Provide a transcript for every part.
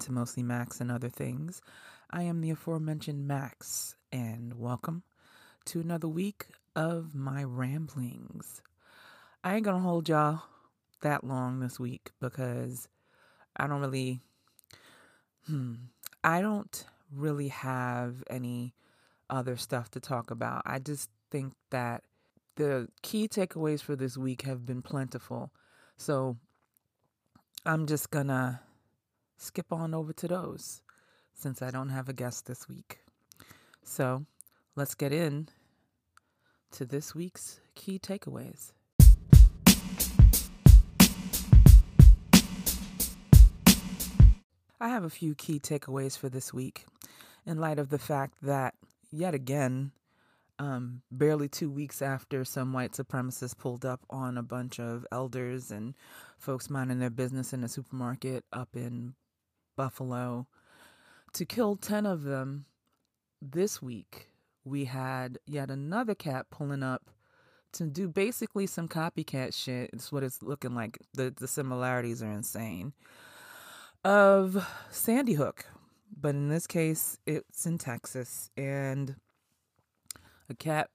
to Mostly Max and Other Things. I am the aforementioned Max, and welcome to another week of my ramblings. I ain't gonna hold y'all that long this week because I don't really, hmm, I don't really have any other stuff to talk about. I just think that the key takeaways for this week have been plentiful. So I'm just gonna skip on over to those since I don't have a guest this week. So let's get in to this week's key takeaways. I have a few key takeaways for this week in light of the fact that, yet again, um, barely two weeks after some white supremacists pulled up on a bunch of elders and folks minding their business in a supermarket up in Buffalo, to kill 10 of them this week, we had yet another cat pulling up to do basically some copycat shit. It's what it's looking like. The, the similarities are insane. Of Sandy Hook. But in this case, it's in Texas. And a cat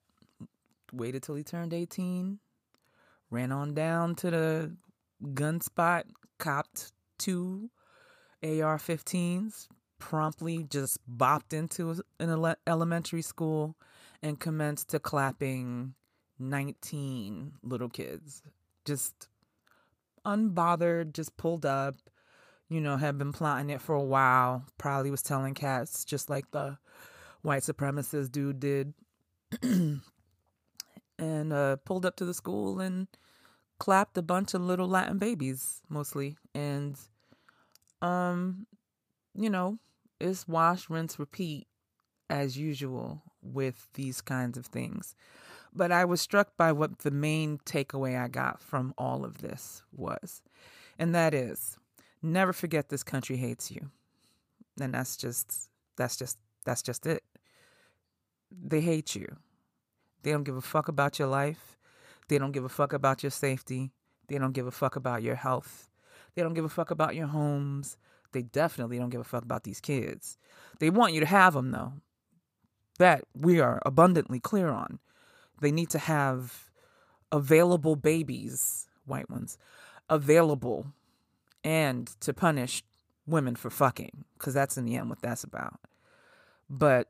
waited till he turned 18, ran on down to the gun spot, copped two AR 15s, promptly just bopped into an ele- elementary school and commenced to clapping 19 little kids. Just unbothered, just pulled up, you know, had been plotting it for a while. Probably was telling cats just like the white supremacist dude did and uh, pulled up to the school and clapped a bunch of little Latin babies, mostly. And, um, you know, it's wash, rinse, repeat as usual with these kinds of things. But I was struck by what the main takeaway I got from all of this was. And that is never forget this country hates you. And that's just that's just that's just it. They hate you. They don't give a fuck about your life. They don't give a fuck about your safety. They don't give a fuck about your health. They don't give a fuck about your homes. They definitely don't give a fuck about these kids. They want you to have them, though. That we are abundantly clear on. They need to have available babies, white ones, available, and to punish women for fucking, because that's in the end what that's about. But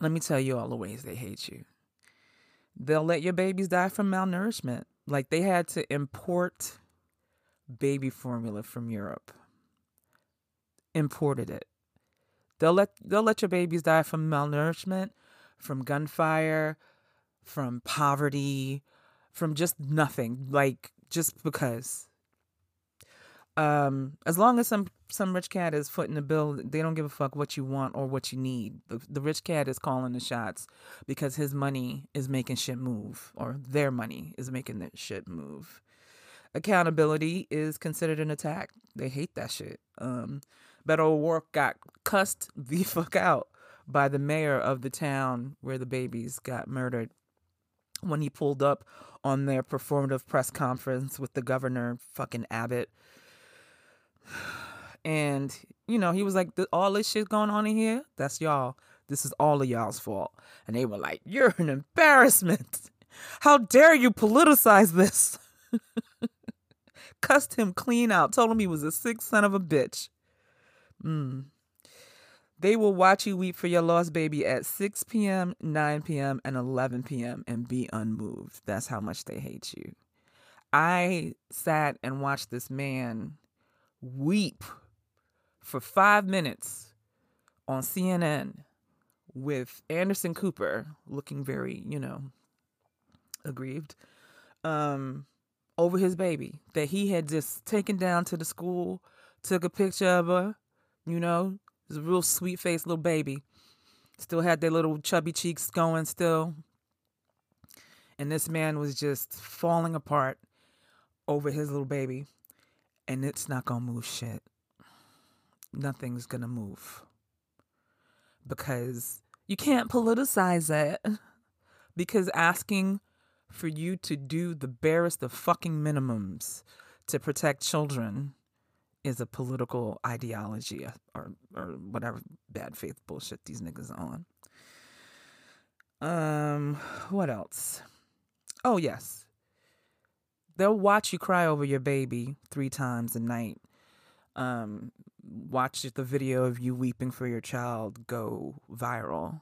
let me tell you all the ways they hate you. They'll let your babies die from malnourishment. Like they had to import baby formula from Europe. Imported it. They'll let they'll let your babies die from malnourishment, from gunfire, from poverty, from just nothing. Like just because. Um, as long as some some rich cat is footing the bill, they don't give a fuck what you want or what you need. The, the rich cat is calling the shots because his money is making shit move, or their money is making that shit move. Accountability is considered an attack. They hate that shit. Um, Beto O'Rourke got cussed the fuck out by the mayor of the town where the babies got murdered when he pulled up on their performative press conference with the governor, fucking Abbott and, you know, he was like, all this shit going on in here, that's y'all. This is all of y'all's fault. And they were like, you're an embarrassment. How dare you politicize this? Cussed him clean out. Told him he was a sick son of a bitch. Mm. They will watch you weep for your lost baby at 6 p.m., 9 p.m., and 11 p.m. and be unmoved. That's how much they hate you. I sat and watched this man weep for five minutes on CNN with Anderson Cooper looking very, you know, aggrieved um, over his baby that he had just taken down to the school, took a picture of her, you know, a real sweet faced little baby. Still had their little chubby cheeks going still. And this man was just falling apart over his little baby. And it's not to move shit nothing's to move because you can't politicize it because asking for you to do the barest of fucking minimums to protect children is a political ideology or or whatever bad faith bullshit these niggas on. Um, what else? Oh yes, they'll watch you cry over your baby three times a night. Um, watch the video of you weeping for your child go viral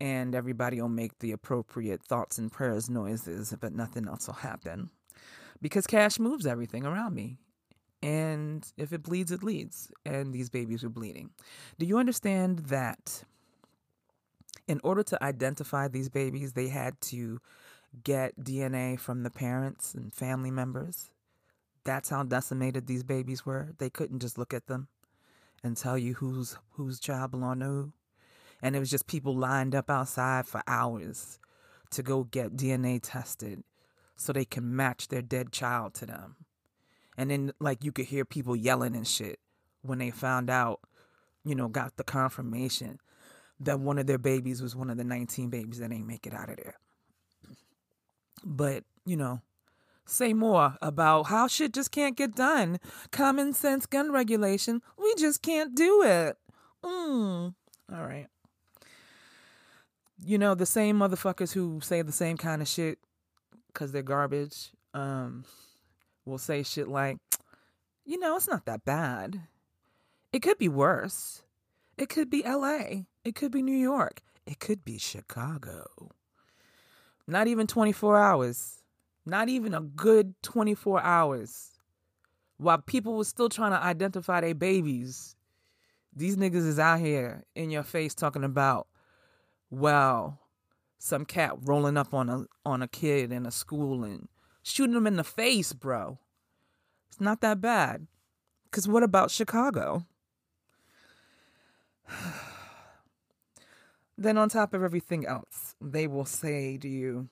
and everybody will make the appropriate thoughts and prayers noises, but nothing else will happen. Because cash moves everything around me. And if it bleeds, it leads. And these babies were bleeding. Do you understand that in order to identify these babies, they had to get DNA from the parents and family members? That's how decimated these babies were. They couldn't just look at them and tell you whose whose child belonged to who and it was just people lined up outside for hours to go get DNA tested so they can match their dead child to them. And then, like, you could hear people yelling and shit when they found out, you know, got the confirmation that one of their babies was one of the 19 babies that ain't make it out of there. But, you know, say more about how shit just can't get done. Common sense gun regulation, we just can't do it. Mm. All right you know, the same motherfuckers who say the same kind of shit because they're garbage um, will say shit like, you know, it's not that bad. It could be worse. It could be LA. It could be New York. It could be Chicago. Not even 24 hours. Not even a good 24 hours. While people were still trying to identify their babies, these niggas is out here in your face talking about well, some cat rolling up on a on a kid in a school and shooting him in the face, bro. It's not that bad. Cause what about Chicago? then on top of everything else, they will say to you,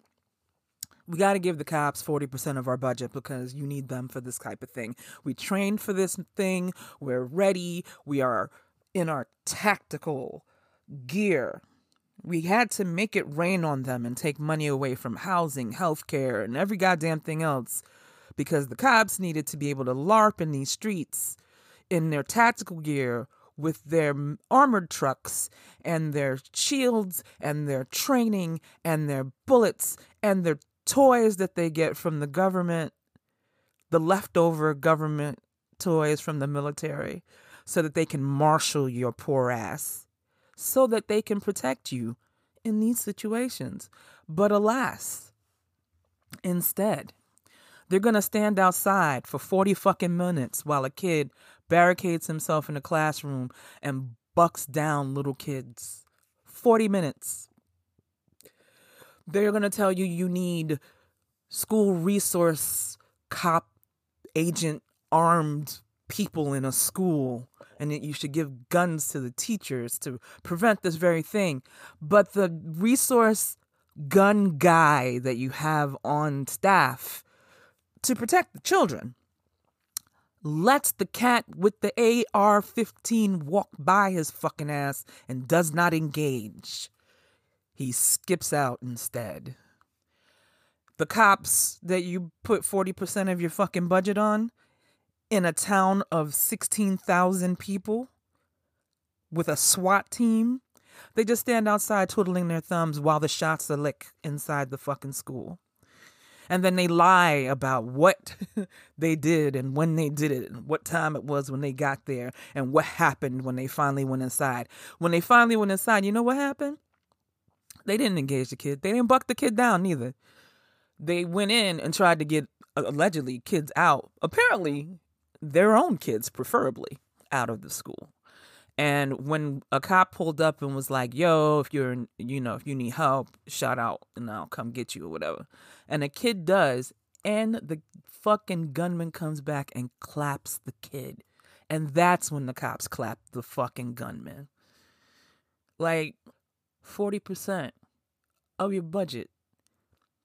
we got to give the cops 40% of our budget because you need them for this type of thing. We trained for this thing. We're ready. We are in our tactical gear we had to make it rain on them and take money away from housing, healthcare, and every goddamn thing else because the cops needed to be able to LARP in these streets in their tactical gear with their armored trucks and their shields and their training and their bullets and their toys that they get from the government, the leftover government toys from the military, so that they can marshal your poor ass so that they can protect you in these situations. But alas, instead, they're going to stand outside for 40 fucking minutes while a kid barricades himself in a classroom and bucks down little kids. 40 minutes. They're going to tell you you need school resource cop agent armed people in a school and that you should give guns to the teachers to prevent this very thing. But the resource gun guy that you have on staff to protect the children lets the cat with the AR 15 walk by his fucking ass and does not engage. He skips out instead. The cops that you put 40% of your fucking budget on in a town of 16,000 people with a SWAT team. They just stand outside twiddling their thumbs while the shots are lick inside the fucking school. And then they lie about what they did and when they did it and what time it was when they got there and what happened when they finally went inside. When they finally went inside, you know what happened? They didn't engage the kid. They didn't buck the kid down neither. They went in and tried to get allegedly kids out. Apparently, their own kids, preferably, out of the school. And when a cop pulled up and was like, yo, if you're, you know, if you need help, shout out and I'll come get you or whatever. And a kid does. And the fucking gunman comes back and claps the kid. And that's when the cops clap the fucking gunman. Like 40% of your budget.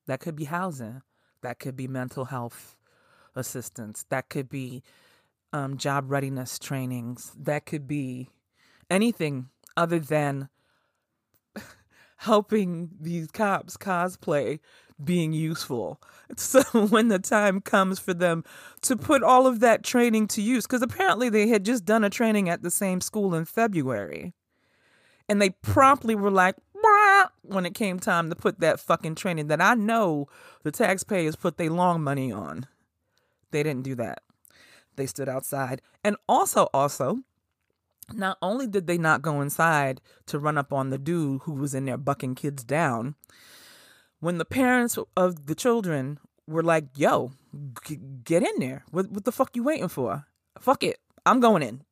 That could be housing. That could be mental health assistance. That could be um, job readiness trainings. That could be anything other than helping these cops cosplay being useful. So when the time comes for them to put all of that training to use, because apparently they had just done a training at the same school in February, and they promptly were like, when it came time to put that fucking training that I know the taxpayers put their long money on. They didn't do that. They stood outside. And also, also, not only did they not go inside to run up on the dude who was in there bucking kids down, when the parents of the children were like, yo, g- get in there. What, what the fuck you waiting for? Fuck it. I'm going in.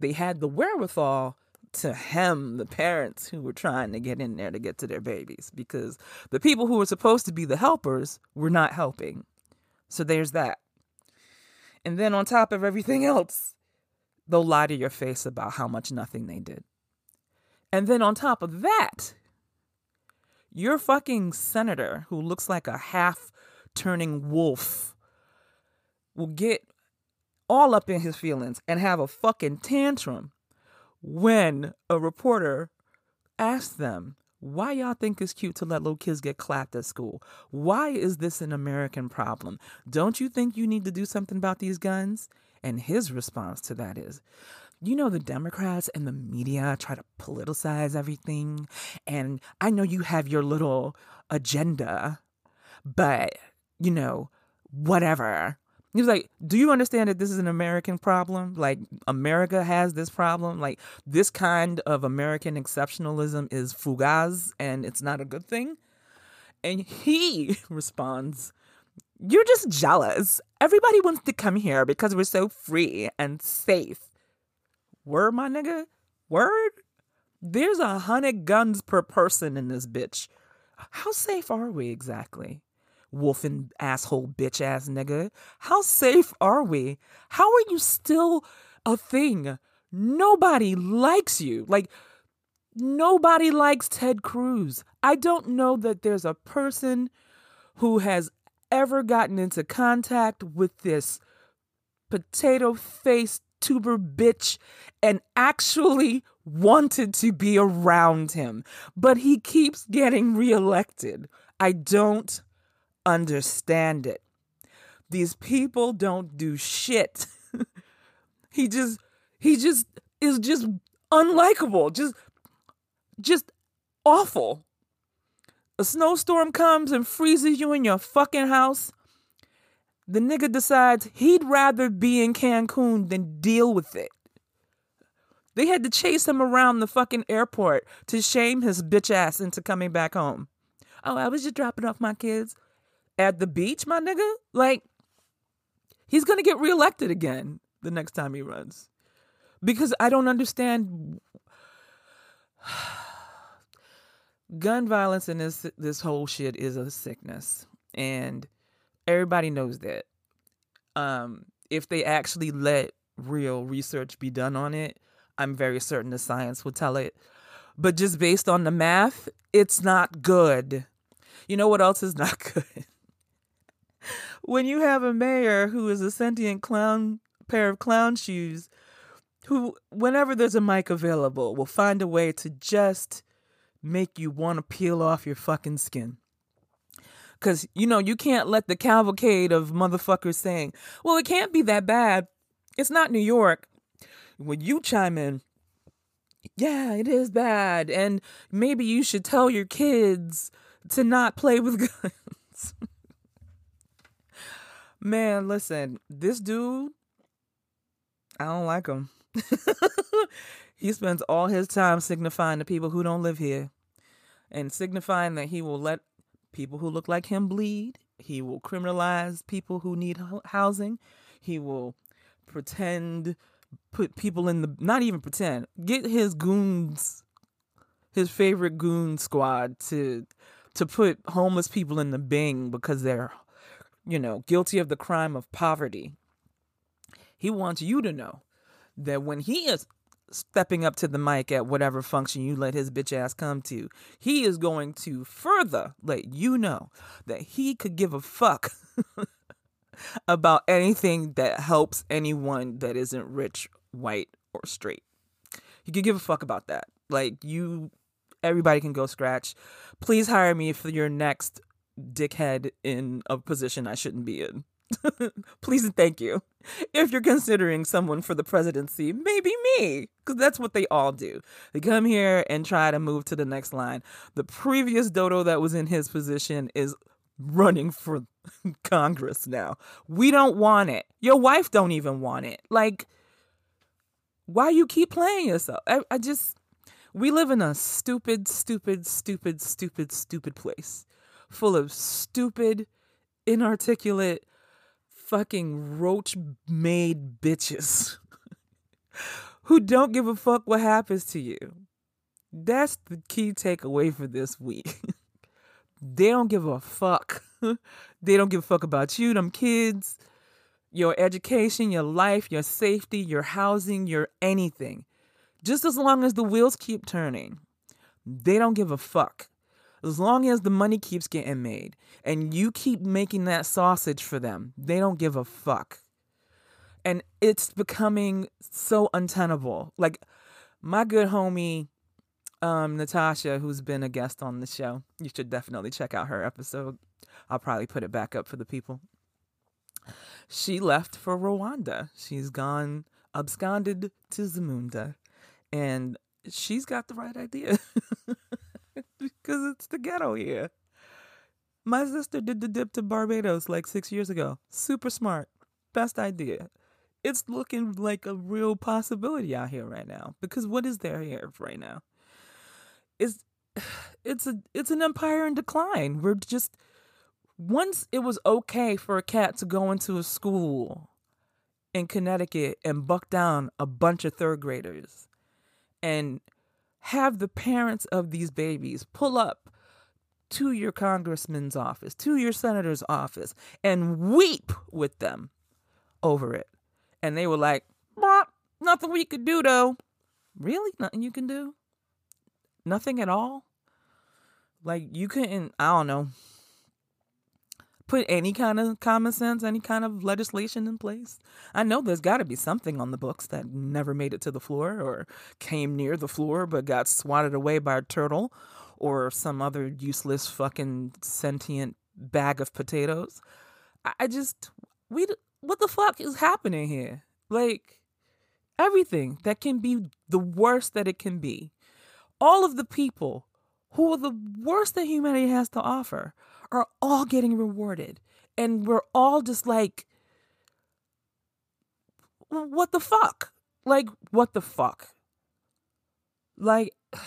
They had the wherewithal to hem the parents who were trying to get in there to get to their babies because the people who were supposed to be the helpers were not helping. So there's that. And then on top of everything else, they'll lie to your face about how much nothing they did. And then on top of that, your fucking senator who looks like a half turning wolf will get all up in his feelings and have a fucking tantrum when a reporter asks them, why y'all think it's cute to let little kids get clapped at school? Why is this an American problem? Don't you think you need to do something about these guns? And his response to that is, you know, the Democrats and the media try to politicize everything. And I know you have your little agenda, but, you know, whatever. He was like, Do you understand that this is an American problem? Like, America has this problem. Like, this kind of American exceptionalism is fugaz and it's not a good thing. And he responds, You're just jealous. Everybody wants to come here because we're so free and safe. Word, my nigga? Word? There's a hundred guns per person in this bitch. How safe are we exactly? Wolfing asshole bitch ass nigga. How safe are we? How are you still a thing? Nobody likes you. Like, nobody likes Ted Cruz. I don't know that there's a person who has ever gotten into contact with this potato faced tuber bitch and actually wanted to be around him. But he keeps getting reelected. I don't understand it. These people don't do shit. he just he just is just unlikable, just just awful. A snowstorm comes and freezes you in your fucking house. The nigga decides he'd rather be in Cancun than deal with it. They had to chase him around the fucking airport to shame his bitch ass into coming back home. Oh, I was just dropping off my kids at the beach, my nigga. Like, he's gonna get reelected again the next time he runs. Because I don't understand gun violence and this this whole shit is a sickness. And everybody knows that. Um, if they actually let real research be done on it, I'm very certain the science will tell it. But just based on the math, it's not good. You know what else is not good? When you have a mayor who is a sentient clown pair of clown shoes who whenever there's a mic available will find a way to just make you want to peel off your fucking skin. Because you know you can't let the cavalcade of motherfuckers saying well it can't be that bad. It's not new york. When you chime in yeah it is bad and maybe you should tell your kids to not play with guns Man, listen, this dude, I don't like him. he spends all his time signifying to people who don't live here and signifying that he will let people who look like him bleed. He will criminalize people who need housing. He will pretend, put people in the, not even pretend, get his goons, his favorite goon squad to, to put homeless people in the bing because they're you know, guilty of the crime of poverty. He wants you to know that when he is stepping up to the mic at whatever function you let his bitch ass come to, he is going to further let you know that he could give a fuck about anything that helps anyone that isn't rich, white, or straight. He could give a fuck about that. Like you everybody can go scratch. Please hire me for your next dickhead in a position I shouldn't be in. Please and thank you. If you're considering someone for the presidency, maybe me, because that's what they all do. They come here and try to move to the next line. The previous dodo that was in his position is running for Congress now. We don't want it. Your wife don't even want it. Like, why you keep playing yourself? I, I just, we live in a stupid, stupid, stupid, stupid, stupid place full of stupid, inarticulate, fucking roach made bitches who don't give a fuck what happens to you. That's the key takeaway for this week. they don't give a fuck. they don't give a fuck about you, them kids, your education, your life, your safety, your housing, your anything. Just as long as the wheels keep turning, they don't give a fuck. As long as the money keeps getting made and you keep making that sausage for them, they don't give a fuck. And it's becoming so untenable. Like my good homie um, Natasha, who's been a guest on the show, you should definitely check out her episode. I'll probably put it back up for the people. She left for Rwanda. She's gone absconded to Zamunda. And she's got the right idea. because it's the ghetto here. My sister did the dip to Barbados like six years ago. Super smart. Best idea. It's looking like a real possibility out here right now. Because what is there here right now? It's it's a it's an empire in decline. We're just once it was okay for a cat to go into a school in Connecticut and buck down a bunch of third graders and have the parents of these babies pull up to your congressman's office, to your senator's office, and weep with them over it. And they were like, nothing we could do though. Really? Nothing you can do? Nothing at all? Like you couldn't, I don't know, put any kind of common sense, any kind of legislation in place? I know there's got to be something on the books that never made it to the floor or came near the floor but got swatted away by a turtle or some other useless fucking sentient bag of potatoes. I just we what the fuck is happening here? Like everything that can be the worst that it can be. All of the people who are the worst that humanity has to offer are all getting rewarded. And we're all just like, what the fuck? Like, what the fuck? Like,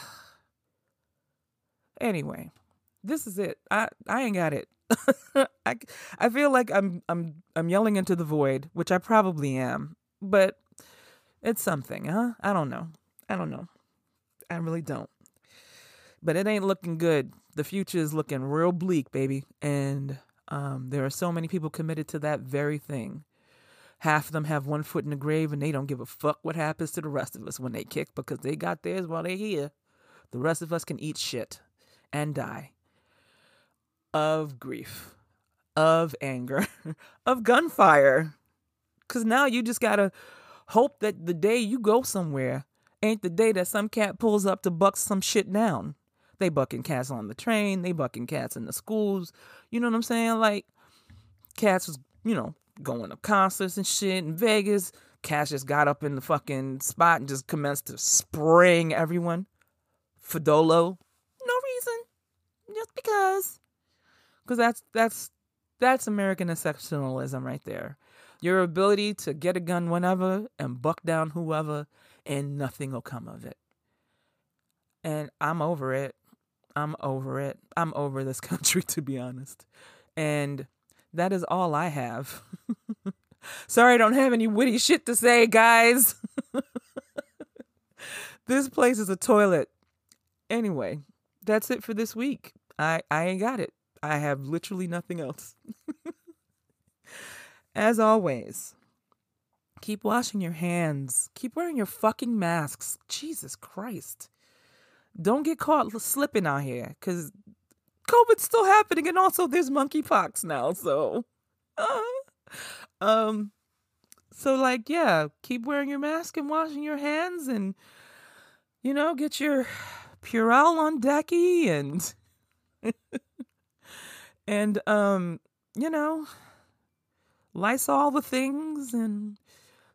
anyway, this is it. I, I ain't got it. I, I feel like I'm I'm I'm yelling into the void, which I probably am, but it's something, huh? I don't know. I don't know. I really don't. But it ain't looking good the future is looking real bleak, baby. And um, there are so many people committed to that very thing. Half of them have one foot in the grave and they don't give a fuck what happens to the rest of us when they kick because they got theirs while they're here. The rest of us can eat shit and die of grief, of anger, of gunfire. Because now you just got to hope that the day you go somewhere ain't the day that some cat pulls up to buck some shit down. They bucking cats on the train. They bucking cats in the schools. You know what I'm saying? Like, cats was, you know, going to concerts and shit in Vegas. Cats just got up in the fucking spot and just commenced to spraying everyone. Fedolo. No reason. Just because. Because that's, that's, that's American exceptionalism right there. Your ability to get a gun whenever and buck down whoever and nothing will come of it. And I'm over it. I'm over it. I'm over this country, to be honest. And that is all I have. Sorry, I don't have any witty shit to say, guys. this place is a toilet. Anyway, that's it for this week. I, I ain't got it. I have literally nothing else. As always, keep washing your hands. Keep wearing your fucking masks. Jesus Christ don't get caught slipping out here because COVID's still happening, and also there's monkeypox now. So, uh, um, so like, yeah, keep wearing your mask and washing your hands, and you know, get your Purell on decky, and and um, you know, Lysol the things and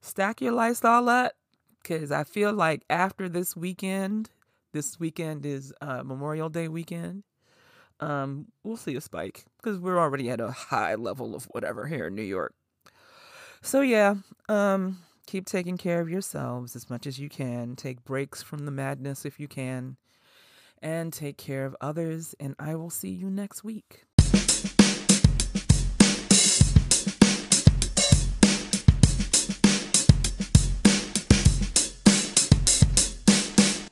stack your Lysol up because I feel like after this weekend, this weekend is uh, Memorial Day weekend. Um, we'll see a spike because we're already at a high level of whatever here in New York. So yeah, um, keep taking care of yourselves as much as you can. Take breaks from the madness if you can, and take care of others. And I will see you next week.